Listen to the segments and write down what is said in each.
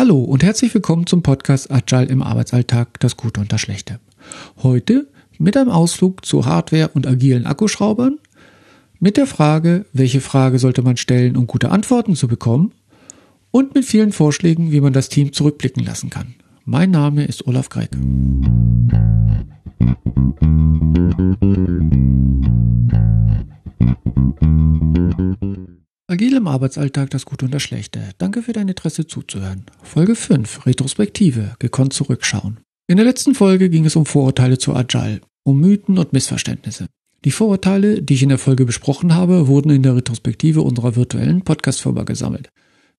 Hallo und herzlich willkommen zum Podcast Agile im Arbeitsalltag, das Gute und das Schlechte. Heute mit einem Ausflug zu Hardware und agilen Akkuschraubern, mit der Frage, welche Frage sollte man stellen, um gute Antworten zu bekommen und mit vielen Vorschlägen, wie man das Team zurückblicken lassen kann. Mein Name ist Olaf Gregg. Agil im Arbeitsalltag das Gute und das Schlechte. Danke für dein Interesse zuzuhören. Folge 5. Retrospektive. Gekonnt zurückschauen. In der letzten Folge ging es um Vorurteile zu Agile, um Mythen und Missverständnisse. Die Vorurteile, die ich in der Folge besprochen habe, wurden in der Retrospektive unserer virtuellen Podcast-Firma gesammelt.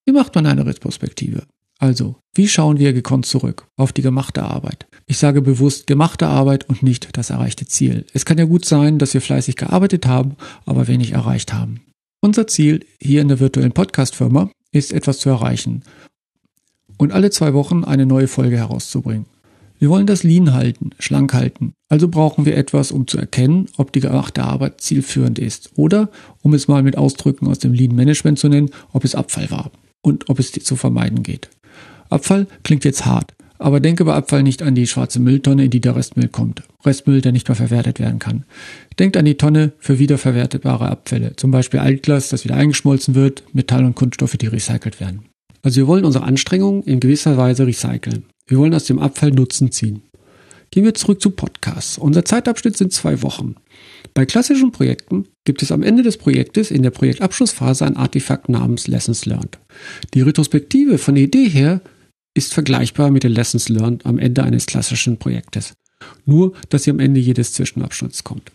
Wie macht man eine Retrospektive? Also, wie schauen wir gekonnt zurück auf die gemachte Arbeit? Ich sage bewusst gemachte Arbeit und nicht das erreichte Ziel. Es kann ja gut sein, dass wir fleißig gearbeitet haben, aber wenig erreicht haben. Unser Ziel hier in der virtuellen Podcast-Firma ist etwas zu erreichen und alle zwei Wochen eine neue Folge herauszubringen. Wir wollen das Lean halten, schlank halten. Also brauchen wir etwas, um zu erkennen, ob die gemachte Arbeit zielführend ist oder, um es mal mit Ausdrücken aus dem Lean Management zu nennen, ob es Abfall war und ob es zu vermeiden geht. Abfall klingt jetzt hart, aber denke bei Abfall nicht an die schwarze Mülltonne, in die der Restmüll kommt. Restmüll, der nicht mehr verwertet werden kann. Denkt an die Tonne für wiederverwertbare Abfälle, zum Beispiel Altglas, das wieder eingeschmolzen wird, Metall und Kunststoffe, die recycelt werden. Also wir wollen unsere Anstrengungen in gewisser Weise recyceln. Wir wollen aus dem Abfall Nutzen ziehen. Gehen wir zurück zu Podcasts. Unser Zeitabschnitt sind zwei Wochen. Bei klassischen Projekten gibt es am Ende des Projektes in der Projektabschlussphase ein Artefakt namens Lessons Learned. Die Retrospektive von der Idee her ist vergleichbar mit den Lessons Learned am Ende eines klassischen Projektes. Nur, dass sie am Ende jedes Zwischenabschnitts kommt.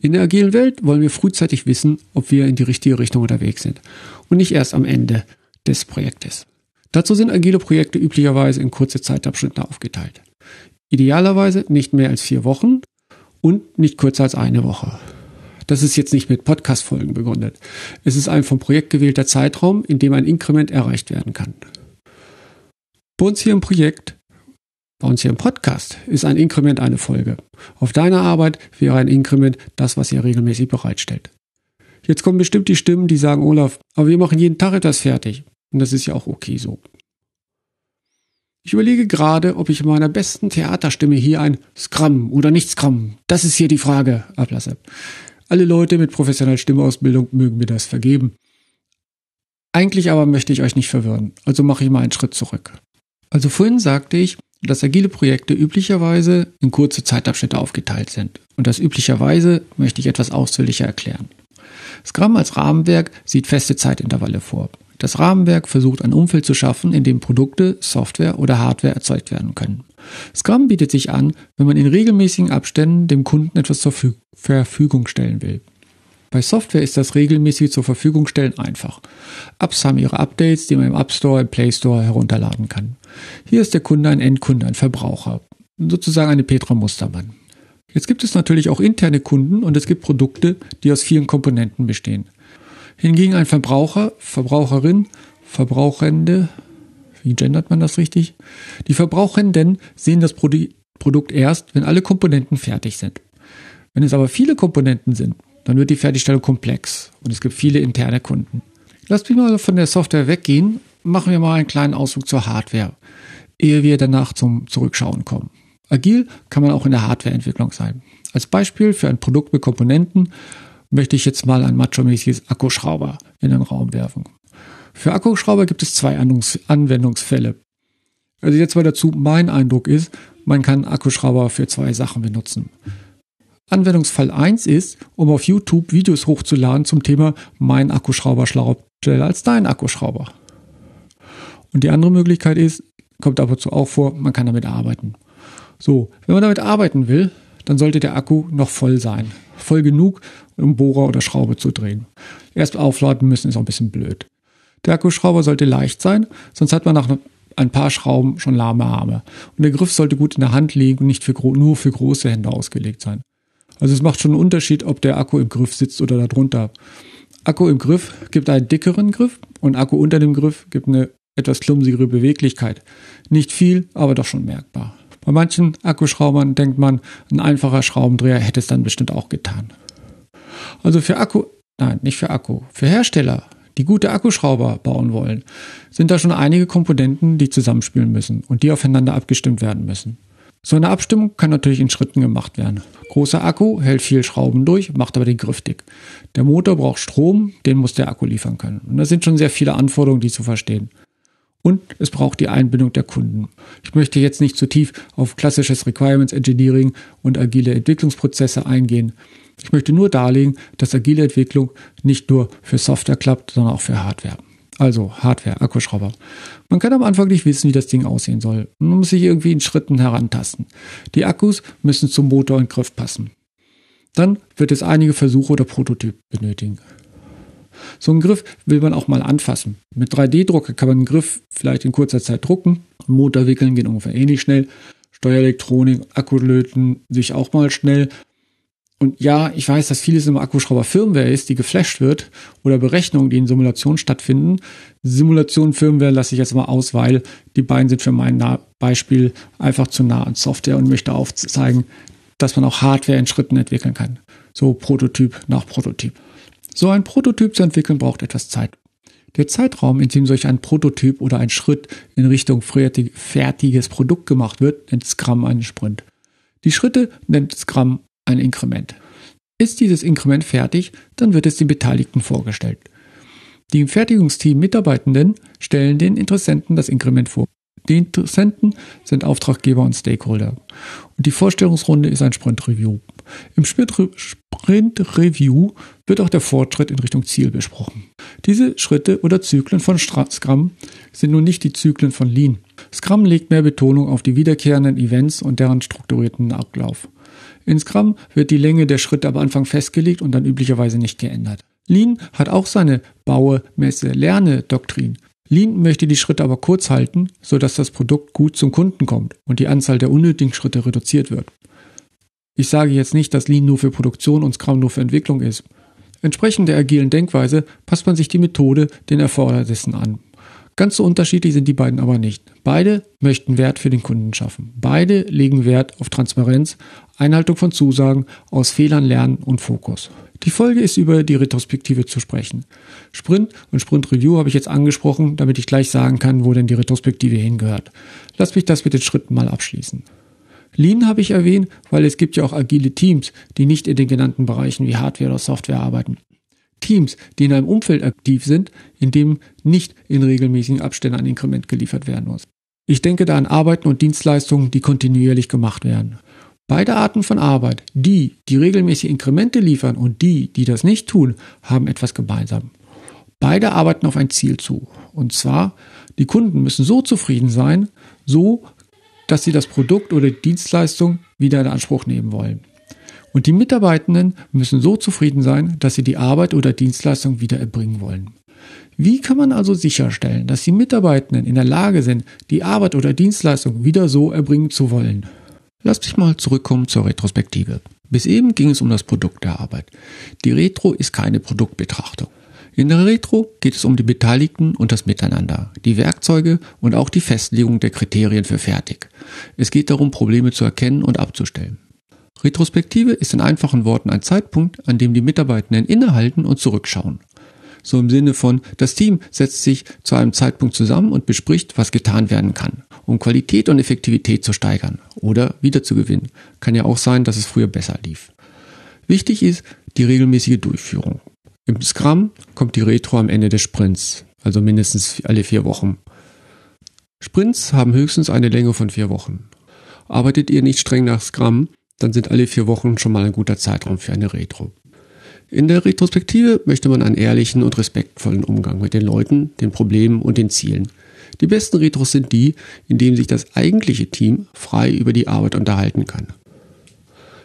In der agilen Welt wollen wir frühzeitig wissen, ob wir in die richtige Richtung unterwegs sind und nicht erst am Ende des Projektes. Dazu sind agile Projekte üblicherweise in kurze Zeitabschnitte aufgeteilt. Idealerweise nicht mehr als vier Wochen und nicht kürzer als eine Woche. Das ist jetzt nicht mit Podcast-Folgen begründet. Es ist ein vom Projekt gewählter Zeitraum, in dem ein Inkrement erreicht werden kann. Bei uns hier im Projekt, bei uns hier im Podcast, ist ein Inkrement eine Folge. Auf deiner Arbeit wäre ein Inkrement das, was ihr regelmäßig bereitstellt. Jetzt kommen bestimmt die Stimmen, die sagen, Olaf, aber wir machen jeden Tag etwas fertig. Und das ist ja auch okay so. Ich überlege gerade, ob ich in meiner besten Theaterstimme hier ein Scrum oder nicht Scrum, das ist hier die Frage, ablasse. Alle Leute mit professioneller Stimmeausbildung mögen mir das vergeben. Eigentlich aber möchte ich euch nicht verwirren, also mache ich mal einen Schritt zurück. Also vorhin sagte ich, dass agile Projekte üblicherweise in kurze Zeitabschnitte aufgeteilt sind. Und das üblicherweise möchte ich etwas ausführlicher erklären. Scrum als Rahmenwerk sieht feste Zeitintervalle vor. Das Rahmenwerk versucht ein Umfeld zu schaffen, in dem Produkte, Software oder Hardware erzeugt werden können. Scrum bietet sich an, wenn man in regelmäßigen Abständen dem Kunden etwas zur Verfügung stellen will. Bei Software ist das regelmäßig zur Verfügung stellen einfach. Apps haben ihre Updates, die man im App Store, im Play Store herunterladen kann. Hier ist der Kunde ein Endkunde, ein Verbraucher. Sozusagen eine Petra Mustermann. Jetzt gibt es natürlich auch interne Kunden und es gibt Produkte, die aus vielen Komponenten bestehen. Hingegen ein Verbraucher, Verbraucherin, Verbrauchende, wie gendert man das richtig? Die Verbrauchenden sehen das Produkt erst, wenn alle Komponenten fertig sind. Wenn es aber viele Komponenten sind, dann wird die Fertigstellung komplex und es gibt viele interne Kunden. Lasst mich mal von der Software weggehen, machen wir mal einen kleinen Ausflug zur Hardware, ehe wir danach zum Zurückschauen kommen. Agil kann man auch in der Hardwareentwicklung sein. Als Beispiel für ein Produkt mit Komponenten möchte ich jetzt mal ein macho-mäßiges Akkuschrauber in den Raum werfen. Für Akkuschrauber gibt es zwei Anwendungsfälle. Also jetzt mal dazu, mein Eindruck ist, man kann Akkuschrauber für zwei Sachen benutzen. Anwendungsfall 1 ist, um auf YouTube Videos hochzuladen zum Thema Mein Akkuschrauber schlauer als dein Akkuschrauber. Und die andere Möglichkeit ist, kommt ab und zu auch vor, man kann damit arbeiten. So, wenn man damit arbeiten will, dann sollte der Akku noch voll sein. Voll genug, um Bohrer oder Schraube zu drehen. Erst aufladen müssen ist auch ein bisschen blöd. Der Akkuschrauber sollte leicht sein, sonst hat man nach ein paar Schrauben schon lahme Arme. Und der Griff sollte gut in der Hand liegen und nicht für, nur für große Hände ausgelegt sein. Also es macht schon einen Unterschied, ob der Akku im Griff sitzt oder darunter. Akku im Griff gibt einen dickeren Griff und Akku unter dem Griff gibt eine etwas klumsigere Beweglichkeit. Nicht viel, aber doch schon merkbar. Bei manchen Akkuschraubern denkt man, ein einfacher Schraubendreher hätte es dann bestimmt auch getan. Also für Akku, nein, nicht für Akku, für Hersteller, die gute Akkuschrauber bauen wollen, sind da schon einige Komponenten, die zusammenspielen müssen und die aufeinander abgestimmt werden müssen. So eine Abstimmung kann natürlich in Schritten gemacht werden. Großer Akku hält viel Schrauben durch, macht aber den Griff dick. Der Motor braucht Strom, den muss der Akku liefern können. Und das sind schon sehr viele Anforderungen, die zu verstehen. Und es braucht die Einbindung der Kunden. Ich möchte jetzt nicht zu tief auf klassisches Requirements Engineering und agile Entwicklungsprozesse eingehen. Ich möchte nur darlegen, dass agile Entwicklung nicht nur für Software klappt, sondern auch für Hardware. Also Hardware, Akkuschrauber. Man kann am Anfang nicht wissen, wie das Ding aussehen soll. Man muss sich irgendwie in Schritten herantasten. Die Akkus müssen zum Motor und Griff passen. Dann wird es einige Versuche oder Prototyp benötigen. So einen Griff will man auch mal anfassen. Mit 3D-Drucker kann man einen Griff vielleicht in kurzer Zeit drucken. Motor wickeln geht ungefähr ähnlich schnell. Steuerelektronik, Akkulöten sich auch mal schnell. Und ja, ich weiß, dass vieles im Akkuschrauber Firmware ist, die geflasht wird oder Berechnungen, die in Simulationen stattfinden. Simulation Firmware lasse ich jetzt mal aus, weil die beiden sind für mein Beispiel einfach zu nah an Software und möchte aufzeigen, dass man auch Hardware in Schritten entwickeln kann. So Prototyp nach Prototyp. So ein Prototyp zu entwickeln braucht etwas Zeit. Der Zeitraum, in dem solch ein Prototyp oder ein Schritt in Richtung fertiges Produkt gemacht wird, nennt Scrum einen Sprint. Die Schritte nennt Scrum ein Inkrement. Ist dieses Inkrement fertig, dann wird es den Beteiligten vorgestellt. Die im Fertigungsteam Mitarbeitenden stellen den Interessenten das Inkrement vor. Die Interessenten sind Auftraggeber und Stakeholder. Und die Vorstellungsrunde ist ein Sprint-Review. Im Sprint-Review wird auch der Fortschritt in Richtung Ziel besprochen. Diese Schritte oder Zyklen von Scrum sind nun nicht die Zyklen von Lean. Scrum legt mehr Betonung auf die wiederkehrenden Events und deren strukturierten Ablauf. In Scrum wird die Länge der Schritte am Anfang festgelegt und dann üblicherweise nicht geändert. Lean hat auch seine Baue, Messe, Lerne Doktrin. Lean möchte die Schritte aber kurz halten, sodass das Produkt gut zum Kunden kommt und die Anzahl der unnötigen Schritte reduziert wird. Ich sage jetzt nicht, dass Lean nur für Produktion und Scrum nur für Entwicklung ist. Entsprechend der agilen Denkweise passt man sich die Methode den Erfordernissen an. Ganz so unterschiedlich sind die beiden aber nicht. Beide möchten Wert für den Kunden schaffen. Beide legen Wert auf Transparenz, Einhaltung von Zusagen, aus Fehlern lernen und Fokus. Die Folge ist über die Retrospektive zu sprechen. Sprint und Sprint Review habe ich jetzt angesprochen, damit ich gleich sagen kann, wo denn die Retrospektive hingehört. Lass mich das mit den Schritten mal abschließen. Lean habe ich erwähnt, weil es gibt ja auch agile Teams, die nicht in den genannten Bereichen wie Hardware oder Software arbeiten. Teams, die in einem Umfeld aktiv sind, in dem nicht in regelmäßigen Abständen ein Inkrement geliefert werden muss. Ich denke da an Arbeiten und Dienstleistungen, die kontinuierlich gemacht werden. Beide Arten von Arbeit, die, die regelmäßig Inkremente liefern und die, die das nicht tun, haben etwas gemeinsam. Beide arbeiten auf ein Ziel zu. Und zwar, die Kunden müssen so zufrieden sein, so, dass sie das Produkt oder die Dienstleistung wieder in Anspruch nehmen wollen. Und die Mitarbeitenden müssen so zufrieden sein, dass sie die Arbeit oder Dienstleistung wieder erbringen wollen. Wie kann man also sicherstellen, dass die Mitarbeitenden in der Lage sind, die Arbeit oder Dienstleistung wieder so erbringen zu wollen? Lass mich mal zurückkommen zur Retrospektive. Bis eben ging es um das Produkt der Arbeit. Die Retro ist keine Produktbetrachtung. In der Retro geht es um die Beteiligten und das Miteinander, die Werkzeuge und auch die Festlegung der Kriterien für fertig. Es geht darum, Probleme zu erkennen und abzustellen. Retrospektive ist in einfachen Worten ein Zeitpunkt, an dem die Mitarbeitenden innehalten und zurückschauen. So im Sinne von, das Team setzt sich zu einem Zeitpunkt zusammen und bespricht, was getan werden kann, um Qualität und Effektivität zu steigern oder wiederzugewinnen. Kann ja auch sein, dass es früher besser lief. Wichtig ist die regelmäßige Durchführung. Im Scrum kommt die Retro am Ende des Sprints, also mindestens alle vier Wochen. Sprints haben höchstens eine Länge von vier Wochen. Arbeitet ihr nicht streng nach Scrum, dann sind alle vier Wochen schon mal ein guter Zeitraum für eine Retro. In der Retrospektive möchte man einen ehrlichen und respektvollen Umgang mit den Leuten, den Problemen und den Zielen. Die besten Retros sind die, in denen sich das eigentliche Team frei über die Arbeit unterhalten kann.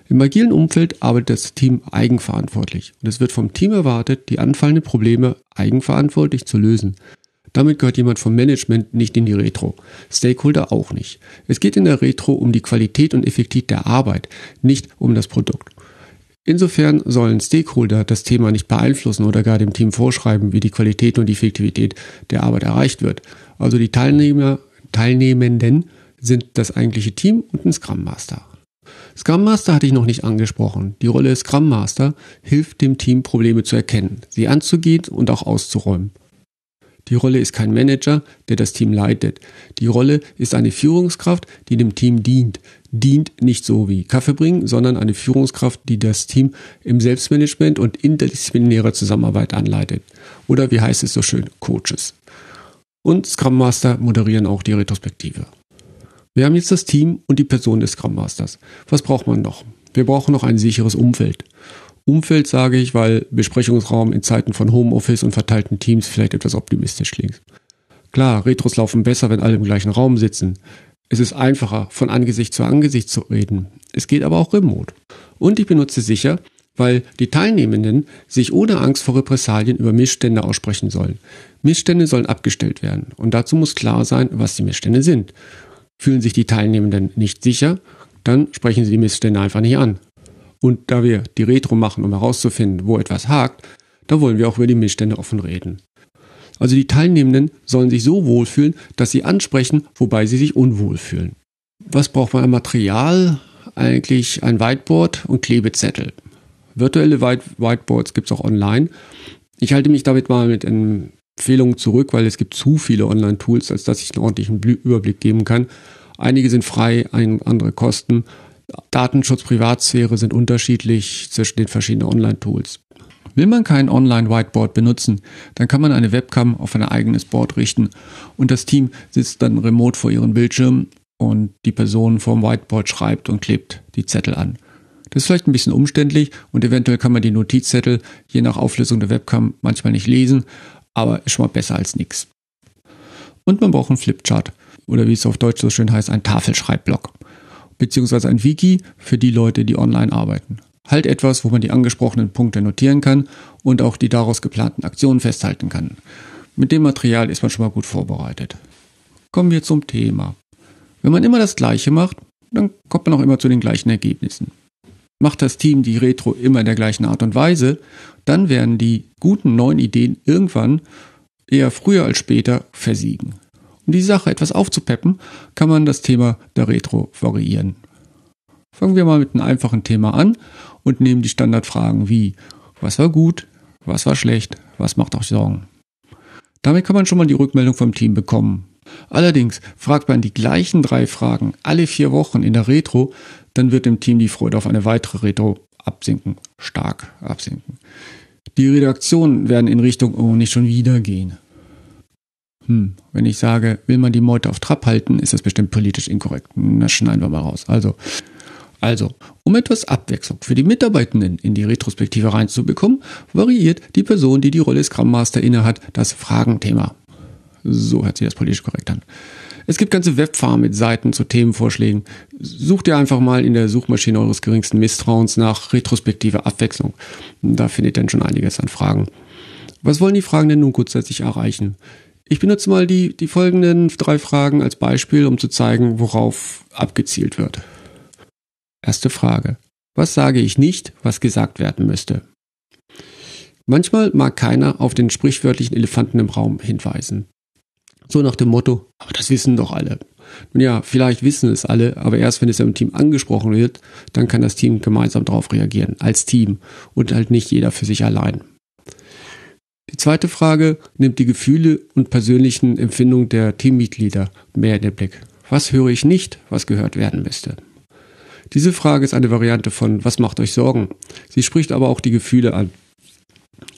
Im agilen Umfeld arbeitet das Team eigenverantwortlich und es wird vom Team erwartet, die anfallenden Probleme eigenverantwortlich zu lösen. Damit gehört jemand vom Management nicht in die Retro. Stakeholder auch nicht. Es geht in der Retro um die Qualität und Effektivität der Arbeit, nicht um das Produkt. Insofern sollen Stakeholder das Thema nicht beeinflussen oder gar dem Team vorschreiben, wie die Qualität und die Effektivität der Arbeit erreicht wird. Also die Teilnehmer, Teilnehmenden sind das eigentliche Team und ein Scrum Master. Scrum Master hatte ich noch nicht angesprochen. Die Rolle Scrum Master hilft dem Team, Probleme zu erkennen, sie anzugehen und auch auszuräumen. Die Rolle ist kein Manager, der das Team leitet. Die Rolle ist eine Führungskraft, die dem Team dient. Dient nicht so wie Kaffee bringen, sondern eine Führungskraft, die das Team im Selbstmanagement und interdisziplinärer Zusammenarbeit anleitet. Oder wie heißt es so schön, Coaches. Und Scrum Master moderieren auch die Retrospektive. Wir haben jetzt das Team und die Person des Scrum Masters. Was braucht man noch? Wir brauchen noch ein sicheres Umfeld. Umfeld sage ich, weil Besprechungsraum in Zeiten von Homeoffice und verteilten Teams vielleicht etwas optimistisch klingt. Klar, Retros laufen besser, wenn alle im gleichen Raum sitzen. Es ist einfacher, von Angesicht zu Angesicht zu reden. Es geht aber auch remote. Und ich benutze sicher, weil die Teilnehmenden sich ohne Angst vor Repressalien über Missstände aussprechen sollen. Missstände sollen abgestellt werden und dazu muss klar sein, was die Missstände sind. Fühlen sich die Teilnehmenden nicht sicher, dann sprechen sie die Missstände einfach nicht an. Und da wir die Retro machen, um herauszufinden, wo etwas hakt, da wollen wir auch über die Missstände offen reden. Also die Teilnehmenden sollen sich so wohlfühlen, dass sie ansprechen, wobei sie sich unwohl fühlen. Was braucht man an Material? Eigentlich ein Whiteboard und Klebezettel. Virtuelle Whiteboards gibt es auch online. Ich halte mich damit mal mit Empfehlungen zurück, weil es gibt zu viele Online-Tools, als dass ich einen ordentlichen Überblick geben kann. Einige sind frei, andere kosten. Datenschutz, Privatsphäre sind unterschiedlich zwischen den verschiedenen Online-Tools. Will man kein Online-Whiteboard benutzen, dann kann man eine Webcam auf ein eigenes Board richten und das Team sitzt dann remote vor ihren Bildschirmen und die Person vom Whiteboard schreibt und klebt die Zettel an. Das ist vielleicht ein bisschen umständlich und eventuell kann man die Notizzettel je nach Auflösung der Webcam manchmal nicht lesen, aber ist schon mal besser als nichts. Und man braucht einen Flipchart oder wie es auf Deutsch so schön heißt, ein Tafelschreibblock beziehungsweise ein Wiki für die Leute, die online arbeiten. Halt etwas, wo man die angesprochenen Punkte notieren kann und auch die daraus geplanten Aktionen festhalten kann. Mit dem Material ist man schon mal gut vorbereitet. Kommen wir zum Thema. Wenn man immer das Gleiche macht, dann kommt man auch immer zu den gleichen Ergebnissen. Macht das Team die Retro immer in der gleichen Art und Weise, dann werden die guten neuen Ideen irgendwann eher früher als später versiegen. Um die Sache etwas aufzupeppen, kann man das Thema der Retro variieren. Fangen wir mal mit einem einfachen Thema an und nehmen die Standardfragen wie was war gut, was war schlecht, was macht euch Sorgen. Damit kann man schon mal die Rückmeldung vom Team bekommen. Allerdings fragt man die gleichen drei Fragen alle vier Wochen in der Retro, dann wird dem Team die Freude auf eine weitere Retro absinken, stark absinken. Die Redaktionen werden in Richtung, oh, nicht schon wieder gehen. Hm, wenn ich sage, will man die Meute auf Trab halten, ist das bestimmt politisch inkorrekt. Das schneiden wir mal raus. Also, also, um etwas Abwechslung für die Mitarbeitenden in die Retrospektive reinzubekommen, variiert die Person, die die Rolle Scrum Master innehat, das Fragenthema. So hört sich das politisch korrekt an. Es gibt ganze Webfarmen mit Seiten zu Themenvorschlägen. Sucht ihr einfach mal in der Suchmaschine eures geringsten Misstrauens nach retrospektive Abwechslung. Da findet ihr dann schon einiges an Fragen. Was wollen die Fragenden nun grundsätzlich erreichen? Ich benutze mal die, die folgenden drei Fragen als Beispiel, um zu zeigen, worauf abgezielt wird. Erste Frage. Was sage ich nicht, was gesagt werden müsste? Manchmal mag keiner auf den sprichwörtlichen Elefanten im Raum hinweisen. So nach dem Motto, aber das wissen doch alle. Nun ja, vielleicht wissen es alle, aber erst wenn es im Team angesprochen wird, dann kann das Team gemeinsam darauf reagieren, als Team und halt nicht jeder für sich allein. Die zweite Frage nimmt die Gefühle und persönlichen Empfindungen der Teammitglieder mehr in den Blick. Was höre ich nicht, was gehört werden müsste? Diese Frage ist eine Variante von Was macht euch Sorgen? Sie spricht aber auch die Gefühle an.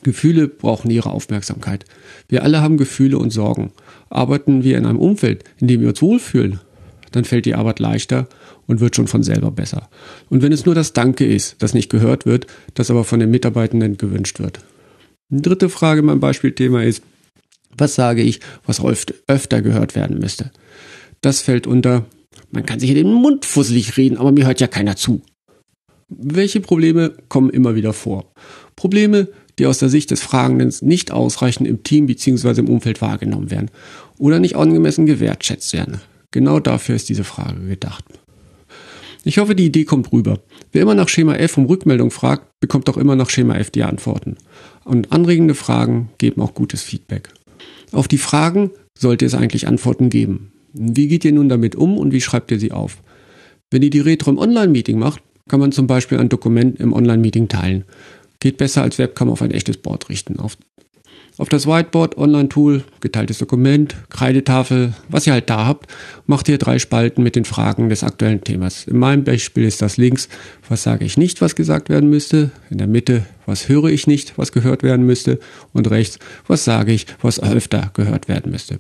Gefühle brauchen ihre Aufmerksamkeit. Wir alle haben Gefühle und Sorgen. Arbeiten wir in einem Umfeld, in dem wir uns wohlfühlen, dann fällt die Arbeit leichter und wird schon von selber besser. Und wenn es nur das Danke ist, das nicht gehört wird, das aber von den Mitarbeitenden gewünscht wird. Eine dritte Frage mein Beispielthema ist, was sage ich, was öfter gehört werden müsste? Das fällt unter, man kann sich in den Mund fusselig reden, aber mir hört ja keiner zu. Welche Probleme kommen immer wieder vor? Probleme, die aus der Sicht des Fragenden nicht ausreichend im Team bzw. im Umfeld wahrgenommen werden oder nicht angemessen gewertschätzt werden. Genau dafür ist diese Frage gedacht. Ich hoffe, die Idee kommt rüber. Wer immer nach Schema F um Rückmeldung fragt, bekommt auch immer nach Schema F die Antworten. Und anregende Fragen geben auch gutes Feedback. Auf die Fragen sollte es eigentlich Antworten geben. Wie geht ihr nun damit um und wie schreibt ihr sie auf? Wenn ihr die Retro im Online-Meeting macht, kann man zum Beispiel ein Dokument im Online-Meeting teilen. Geht besser als Webcam auf ein echtes Board richten. Auf, auf das Whiteboard, Online-Tool, geteiltes Dokument, Kreidetafel, was ihr halt da habt, macht ihr drei Spalten mit den Fragen des aktuellen Themas. In meinem Beispiel ist das links, was sage ich nicht, was gesagt werden müsste, in der Mitte, was höre ich nicht, was gehört werden müsste und rechts, was sage ich, was öfter gehört werden müsste.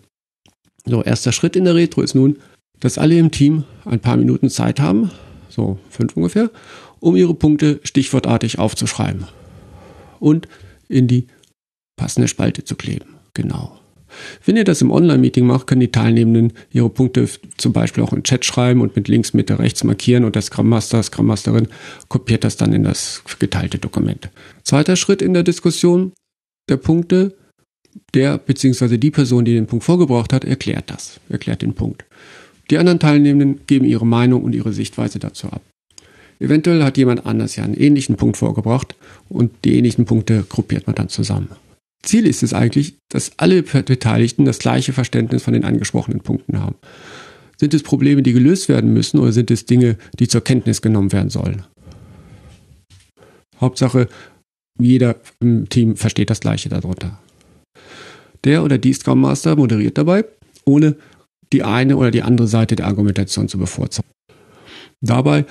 So, erster Schritt in der Retro ist nun, dass alle im Team ein paar Minuten Zeit haben, so fünf ungefähr, um ihre Punkte stichwortartig aufzuschreiben und in die passende Spalte zu kleben. Genau. Wenn ihr das im Online-Meeting macht, können die Teilnehmenden ihre Punkte zum Beispiel auch in Chat schreiben und mit links, Mitte, rechts markieren und der Scrum Master, Scrum Masterin kopiert das dann in das geteilte Dokument. Zweiter Schritt in der Diskussion der Punkte, der bzw. die Person, die den Punkt vorgebracht hat, erklärt das, erklärt den Punkt. Die anderen Teilnehmenden geben ihre Meinung und ihre Sichtweise dazu ab. Eventuell hat jemand anders ja einen ähnlichen Punkt vorgebracht und die ähnlichen Punkte gruppiert man dann zusammen. Ziel ist es eigentlich, dass alle Beteiligten das gleiche Verständnis von den angesprochenen Punkten haben. Sind es Probleme, die gelöst werden müssen oder sind es Dinge, die zur Kenntnis genommen werden sollen? Hauptsache, jeder im Team versteht das Gleiche darunter. Der oder die Scrum Master moderiert dabei, ohne die eine oder die andere Seite der Argumentation zu bevorzugen. Dabei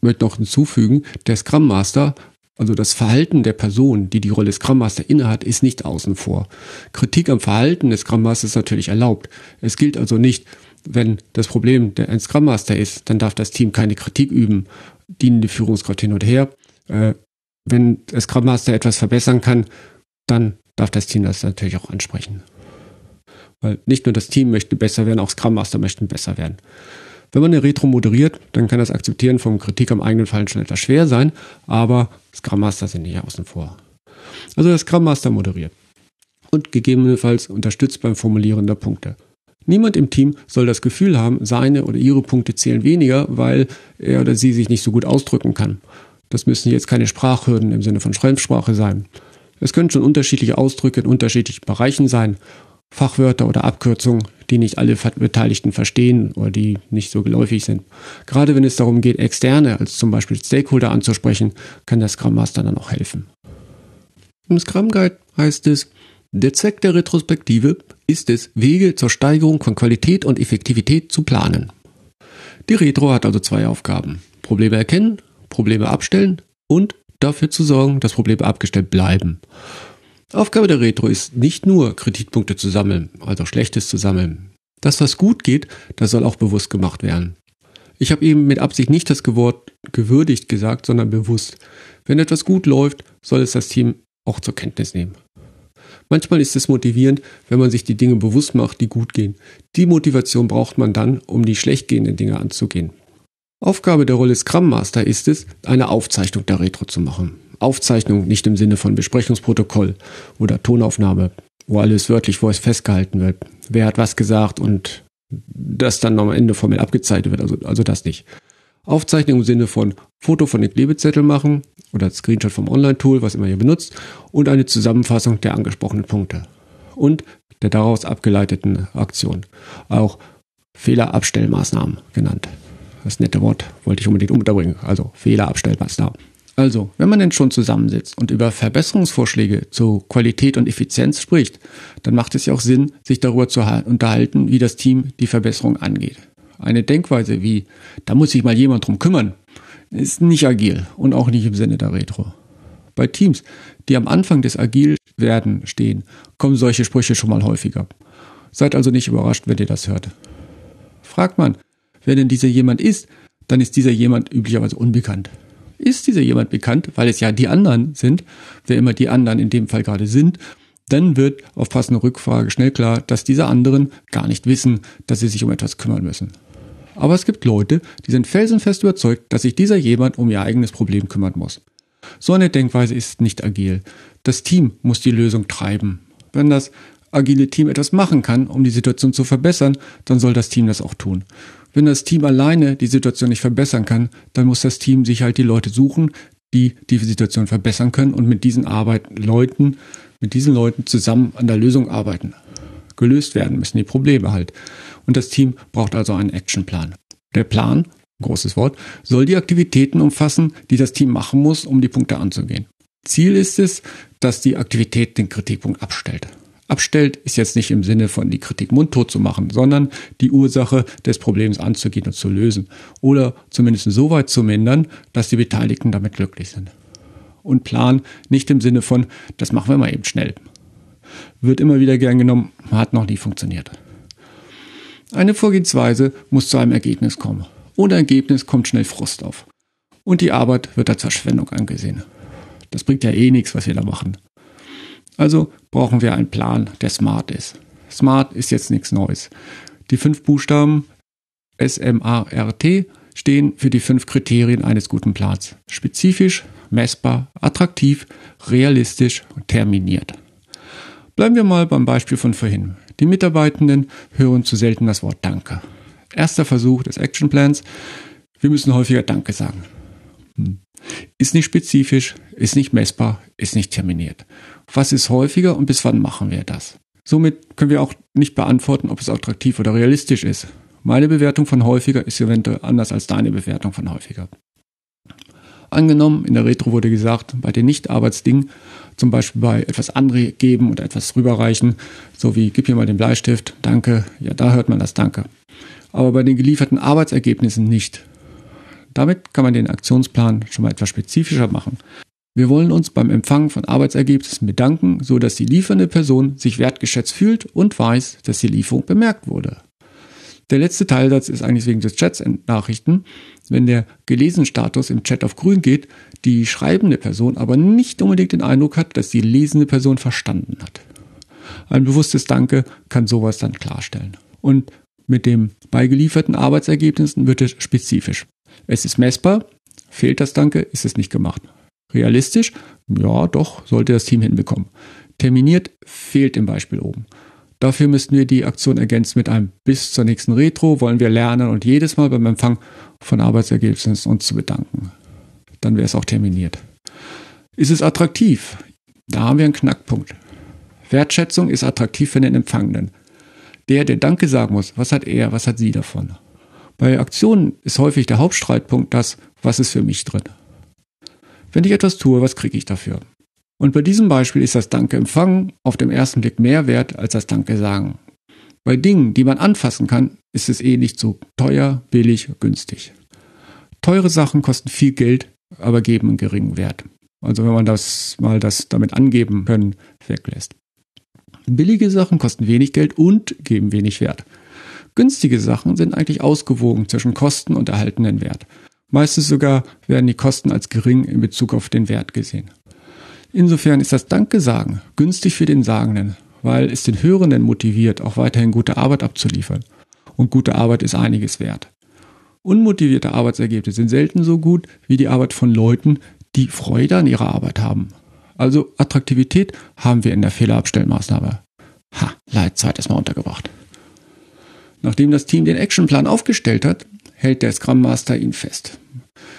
möchte noch hinzufügen, der Scrum Master also das Verhalten der Person, die die Rolle Scrum Master innehat, ist nicht außen vor. Kritik am Verhalten des Scrum Masters ist natürlich erlaubt. Es gilt also nicht, wenn das Problem der ein Scrum Master ist, dann darf das Team keine Kritik üben, dienende Führungskraft hin und her. Äh, wenn der Scrum Master etwas verbessern kann, dann darf das Team das natürlich auch ansprechen. Weil nicht nur das Team möchte besser werden, auch Scrum Master möchten besser werden. Wenn man eine Retro moderiert, dann kann das Akzeptieren von Kritik am eigenen Fallen schon etwas schwer sein, aber Scrum Master sind nicht außen vor. Also der Scrum Master moderiert und gegebenenfalls unterstützt beim Formulieren der Punkte. Niemand im Team soll das Gefühl haben, seine oder ihre Punkte zählen weniger, weil er oder sie sich nicht so gut ausdrücken kann. Das müssen jetzt keine Sprachhürden im Sinne von Schreibsprache sein. Es können schon unterschiedliche Ausdrücke in unterschiedlichen Bereichen sein Fachwörter oder Abkürzungen, die nicht alle Beteiligten verstehen oder die nicht so geläufig sind. Gerade wenn es darum geht, externe, als zum Beispiel Stakeholder anzusprechen, kann der Scrum Master dann auch helfen. Im Scrum Guide heißt es, der Zweck der Retrospektive ist es, Wege zur Steigerung von Qualität und Effektivität zu planen. Die Retro hat also zwei Aufgaben. Probleme erkennen, Probleme abstellen und dafür zu sorgen, dass Probleme abgestellt bleiben. Aufgabe der Retro ist nicht nur Kreditpunkte zu sammeln, also Schlechtes zu sammeln. Das, was gut geht, das soll auch bewusst gemacht werden. Ich habe eben mit Absicht nicht das Wort gewürdigt gesagt, sondern bewusst. Wenn etwas gut läuft, soll es das Team auch zur Kenntnis nehmen. Manchmal ist es motivierend, wenn man sich die Dinge bewusst macht, die gut gehen. Die Motivation braucht man dann, um die schlecht gehenden Dinge anzugehen. Aufgabe der Rolle Scrum Master ist es, eine Aufzeichnung der Retro zu machen. Aufzeichnung nicht im Sinne von Besprechungsprotokoll oder Tonaufnahme, wo alles wörtlich es festgehalten wird. Wer hat was gesagt und das dann am Ende formell abgezeichnet wird, also, also das nicht. Aufzeichnung im Sinne von Foto von den Klebezetteln machen oder Screenshot vom Online-Tool, was immer ihr benutzt, und eine Zusammenfassung der angesprochenen Punkte und der daraus abgeleiteten Aktion. Auch Fehlerabstellmaßnahmen genannt. Das nette Wort wollte ich unbedingt unterbringen. Also Fehlerabstellmaßnahmen. Also, wenn man denn schon zusammensitzt und über Verbesserungsvorschläge zu Qualität und Effizienz spricht, dann macht es ja auch Sinn, sich darüber zu unterhalten, wie das Team die Verbesserung angeht. Eine Denkweise wie, da muss sich mal jemand drum kümmern, ist nicht agil und auch nicht im Sinne der Retro. Bei Teams, die am Anfang des Agilwerden stehen, kommen solche Sprüche schon mal häufiger. Seid also nicht überrascht, wenn ihr das hört. Fragt man, wer denn dieser jemand ist, dann ist dieser jemand üblicherweise unbekannt ist dieser jemand bekannt, weil es ja die anderen sind, wer immer die anderen in dem Fall gerade sind, dann wird auf passende Rückfrage schnell klar, dass diese anderen gar nicht wissen, dass sie sich um etwas kümmern müssen. Aber es gibt Leute, die sind felsenfest überzeugt, dass sich dieser jemand um ihr eigenes Problem kümmern muss. So eine Denkweise ist nicht agil. Das Team muss die Lösung treiben. Wenn das agile Team etwas machen kann, um die Situation zu verbessern, dann soll das Team das auch tun. Wenn das Team alleine die Situation nicht verbessern kann, dann muss das Team sich halt die Leute suchen, die die Situation verbessern können und mit diesen Arbeiten, Leuten, mit diesen Leuten zusammen an der Lösung arbeiten. Gelöst werden müssen die Probleme halt. Und das Team braucht also einen Actionplan. Der Plan, großes Wort, soll die Aktivitäten umfassen, die das Team machen muss, um die Punkte anzugehen. Ziel ist es, dass die Aktivität den Kritikpunkt abstellt. Abstellt ist jetzt nicht im Sinne von die Kritik mundtot zu machen, sondern die Ursache des Problems anzugehen und zu lösen. Oder zumindest so weit zu mindern, dass die Beteiligten damit glücklich sind. Und Plan nicht im Sinne von, das machen wir mal eben schnell. Wird immer wieder gern genommen, hat noch nie funktioniert. Eine Vorgehensweise muss zu einem Ergebnis kommen. Ohne Ergebnis kommt schnell Frust auf. Und die Arbeit wird als Verschwendung angesehen. Das bringt ja eh nichts, was wir da machen. Also brauchen wir einen Plan, der smart ist. Smart ist jetzt nichts Neues. Die fünf Buchstaben S-M-A-R-T stehen für die fünf Kriterien eines guten Plans. Spezifisch, messbar, attraktiv, realistisch und terminiert. Bleiben wir mal beim Beispiel von vorhin. Die Mitarbeitenden hören zu selten das Wort Danke. Erster Versuch des Actionplans. Wir müssen häufiger Danke sagen. Hm. Ist nicht spezifisch, ist nicht messbar, ist nicht terminiert. Was ist häufiger und bis wann machen wir das? Somit können wir auch nicht beantworten, ob es attraktiv oder realistisch ist. Meine Bewertung von häufiger ist eventuell anders als deine Bewertung von häufiger. Angenommen, in der Retro wurde gesagt, bei den Nicht-Arbeitsdingen, zum Beispiel bei etwas angeben oder etwas rüberreichen, so wie gib mir mal den Bleistift, danke, ja, da hört man das Danke. Aber bei den gelieferten Arbeitsergebnissen nicht. Damit kann man den Aktionsplan schon mal etwas spezifischer machen. Wir wollen uns beim Empfang von Arbeitsergebnissen bedanken, so dass die liefernde Person sich wertgeschätzt fühlt und weiß, dass die Lieferung bemerkt wurde. Der letzte Teilsatz ist eigentlich wegen des Chats Nachrichten. Wenn der gelesen Status im Chat auf grün geht, die schreibende Person aber nicht unbedingt den Eindruck hat, dass die lesende Person verstanden hat. Ein bewusstes Danke kann sowas dann klarstellen. Und mit dem beigelieferten Arbeitsergebnissen wird es spezifisch. Es ist messbar, fehlt das Danke, ist es nicht gemacht. Realistisch? Ja, doch, sollte das Team hinbekommen. Terminiert fehlt im Beispiel oben. Dafür müssten wir die Aktion ergänzen mit einem bis zur nächsten Retro wollen wir lernen und jedes Mal beim Empfang von Arbeitsergebnissen uns zu bedanken. Dann wäre es auch terminiert. Ist es attraktiv? Da haben wir einen Knackpunkt. Wertschätzung ist attraktiv für den Empfangenden. Der, der Danke sagen muss, was hat er, was hat sie davon? Bei Aktionen ist häufig der Hauptstreitpunkt das, was ist für mich drin. Wenn ich etwas tue, was kriege ich dafür? Und bei diesem Beispiel ist das Danke empfangen auf dem ersten Blick mehr wert als das Danke sagen. Bei Dingen, die man anfassen kann, ist es eh nicht so teuer, billig, günstig. Teure Sachen kosten viel Geld, aber geben einen geringen Wert. Also wenn man das mal das damit angeben können weglässt. Billige Sachen kosten wenig Geld und geben wenig Wert. Günstige Sachen sind eigentlich ausgewogen zwischen Kosten und erhaltenen Wert. Meistens sogar werden die Kosten als gering in Bezug auf den Wert gesehen. Insofern ist das Danke-Sagen günstig für den Sagenden, weil es den Hörenden motiviert, auch weiterhin gute Arbeit abzuliefern. Und gute Arbeit ist einiges wert. Unmotivierte Arbeitsergebnisse sind selten so gut wie die Arbeit von Leuten, die Freude an ihrer Arbeit haben. Also Attraktivität haben wir in der Fehlerabstellmaßnahme. Ha, Leitzeit ist mal untergebracht. Nachdem das Team den Actionplan aufgestellt hat, hält der Scrum Master ihn fest.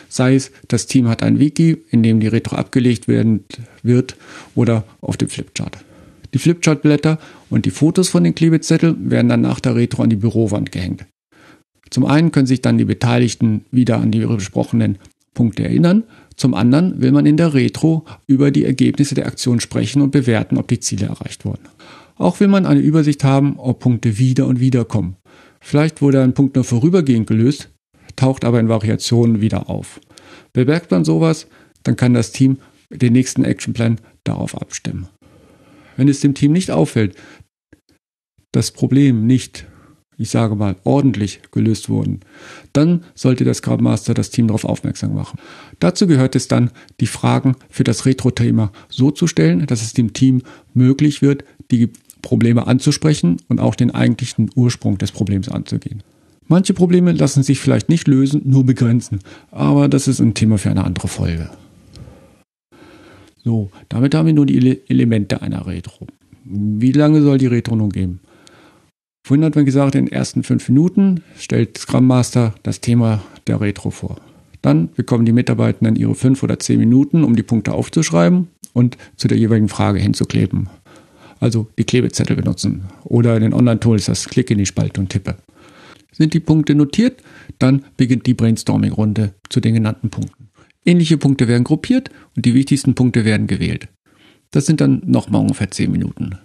Sei es, das Team hat ein Wiki, in dem die Retro abgelegt werden wird oder auf dem Flipchart. Die Flipchart-Blätter und die Fotos von den Klebezetteln werden dann nach der Retro an die Bürowand gehängt. Zum einen können sich dann die Beteiligten wieder an die besprochenen Punkte erinnern, zum anderen will man in der Retro über die Ergebnisse der Aktion sprechen und bewerten, ob die Ziele erreicht wurden. Auch will man eine Übersicht haben, ob Punkte wieder und wieder kommen. Vielleicht wurde ein Punkt nur vorübergehend gelöst, taucht aber in Variationen wieder auf. Bemerkt man sowas, dann kann das Team den nächsten Actionplan darauf abstimmen. Wenn es dem Team nicht auffällt, das Problem nicht, ich sage mal, ordentlich gelöst wurden, dann sollte das Scrum Master das Team darauf aufmerksam machen. Dazu gehört es dann, die Fragen für das Retro-Thema so zu stellen, dass es dem Team möglich wird, die Probleme anzusprechen und auch den eigentlichen Ursprung des Problems anzugehen. Manche Probleme lassen sich vielleicht nicht lösen, nur begrenzen, aber das ist ein Thema für eine andere Folge. So, damit haben wir nur die Elemente einer Retro. Wie lange soll die Retro nun gehen? Vorhin hat man gesagt, in den ersten fünf Minuten stellt Scrum Master das Thema der Retro vor. Dann bekommen die Mitarbeitenden ihre fünf oder zehn Minuten, um die Punkte aufzuschreiben und zu der jeweiligen Frage hinzukleben. Also die Klebezettel benutzen oder in den Online-Tools das Klick in die Spalte und tippe. Sind die Punkte notiert, dann beginnt die Brainstorming-Runde zu den genannten Punkten. Ähnliche Punkte werden gruppiert und die wichtigsten Punkte werden gewählt. Das sind dann nochmal ungefähr 10 Minuten.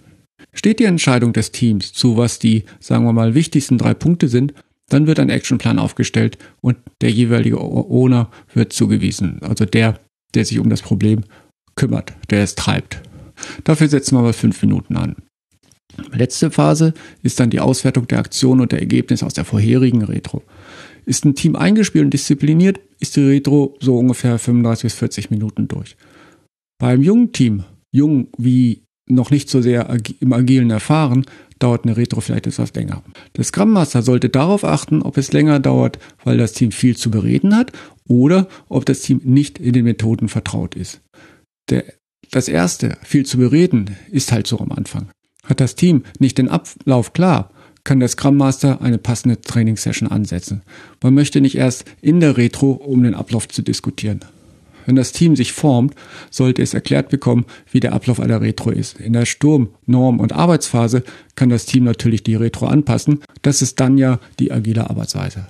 Steht die Entscheidung des Teams zu, was die, sagen wir mal, wichtigsten drei Punkte sind, dann wird ein Actionplan aufgestellt und der jeweilige Owner wird zugewiesen. Also der, der sich um das Problem kümmert, der es treibt. Dafür setzen wir mal fünf Minuten an. Letzte Phase ist dann die Auswertung der Aktion und der Ergebnisse aus der vorherigen Retro. Ist ein Team eingespielt und diszipliniert, ist die Retro so ungefähr 35 bis 40 Minuten durch. Beim jungen Team, jung wie noch nicht so sehr im Agilen erfahren, dauert eine Retro vielleicht etwas länger. Der Scrum Master sollte darauf achten, ob es länger dauert, weil das Team viel zu bereden hat oder ob das Team nicht in den Methoden vertraut ist. Der, das erste, viel zu bereden, ist halt so am Anfang. Hat das Team nicht den Ablauf klar, kann der Scrum Master eine passende Trainingssession ansetzen. Man möchte nicht erst in der Retro, um den Ablauf zu diskutieren. Wenn das Team sich formt, sollte es erklärt bekommen, wie der Ablauf einer Retro ist. In der Sturm-, Norm- und Arbeitsphase kann das Team natürlich die Retro anpassen. Das ist dann ja die agile Arbeitsweise.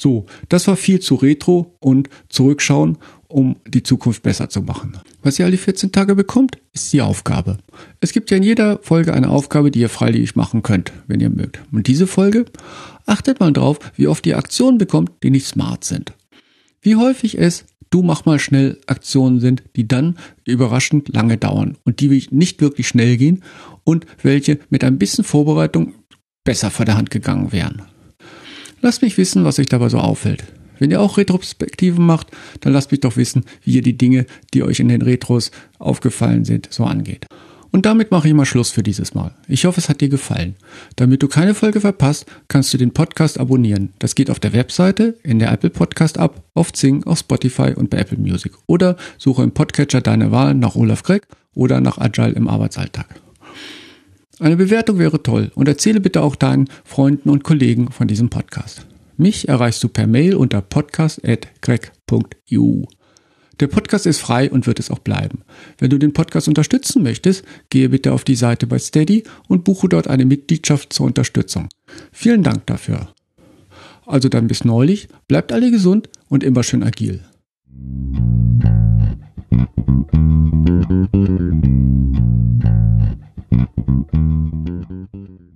So, das war viel zu Retro und zurückschauen, um die Zukunft besser zu machen. Was ihr alle 14 Tage bekommt, ist die Aufgabe. Es gibt ja in jeder Folge eine Aufgabe, die ihr freiwillig machen könnt, wenn ihr mögt. Und diese Folge achtet mal drauf, wie oft ihr Aktionen bekommt, die nicht smart sind. Wie häufig es du mach mal schnell Aktionen sind, die dann überraschend lange dauern und die nicht wirklich schnell gehen und welche mit ein bisschen Vorbereitung besser vor der Hand gegangen wären. Lasst mich wissen, was euch dabei so auffällt. Wenn ihr auch Retrospektiven macht, dann lasst mich doch wissen, wie ihr die Dinge, die euch in den Retros aufgefallen sind, so angeht. Und damit mache ich mal Schluss für dieses Mal. Ich hoffe, es hat dir gefallen. Damit du keine Folge verpasst, kannst du den Podcast abonnieren. Das geht auf der Webseite, in der Apple Podcast App, auf Zing, auf Spotify und bei Apple Music. Oder suche im Podcatcher deine Wahl nach Olaf Gregg oder nach Agile im Arbeitsalltag. Eine Bewertung wäre toll und erzähle bitte auch deinen Freunden und Kollegen von diesem Podcast. Mich erreichst du per Mail unter podcast.greg.eu. Der Podcast ist frei und wird es auch bleiben. Wenn du den Podcast unterstützen möchtest, gehe bitte auf die Seite bei Steady und buche dort eine Mitgliedschaft zur Unterstützung. Vielen Dank dafür. Also dann bis neulich, bleibt alle gesund und immer schön agil. Thank you. うん。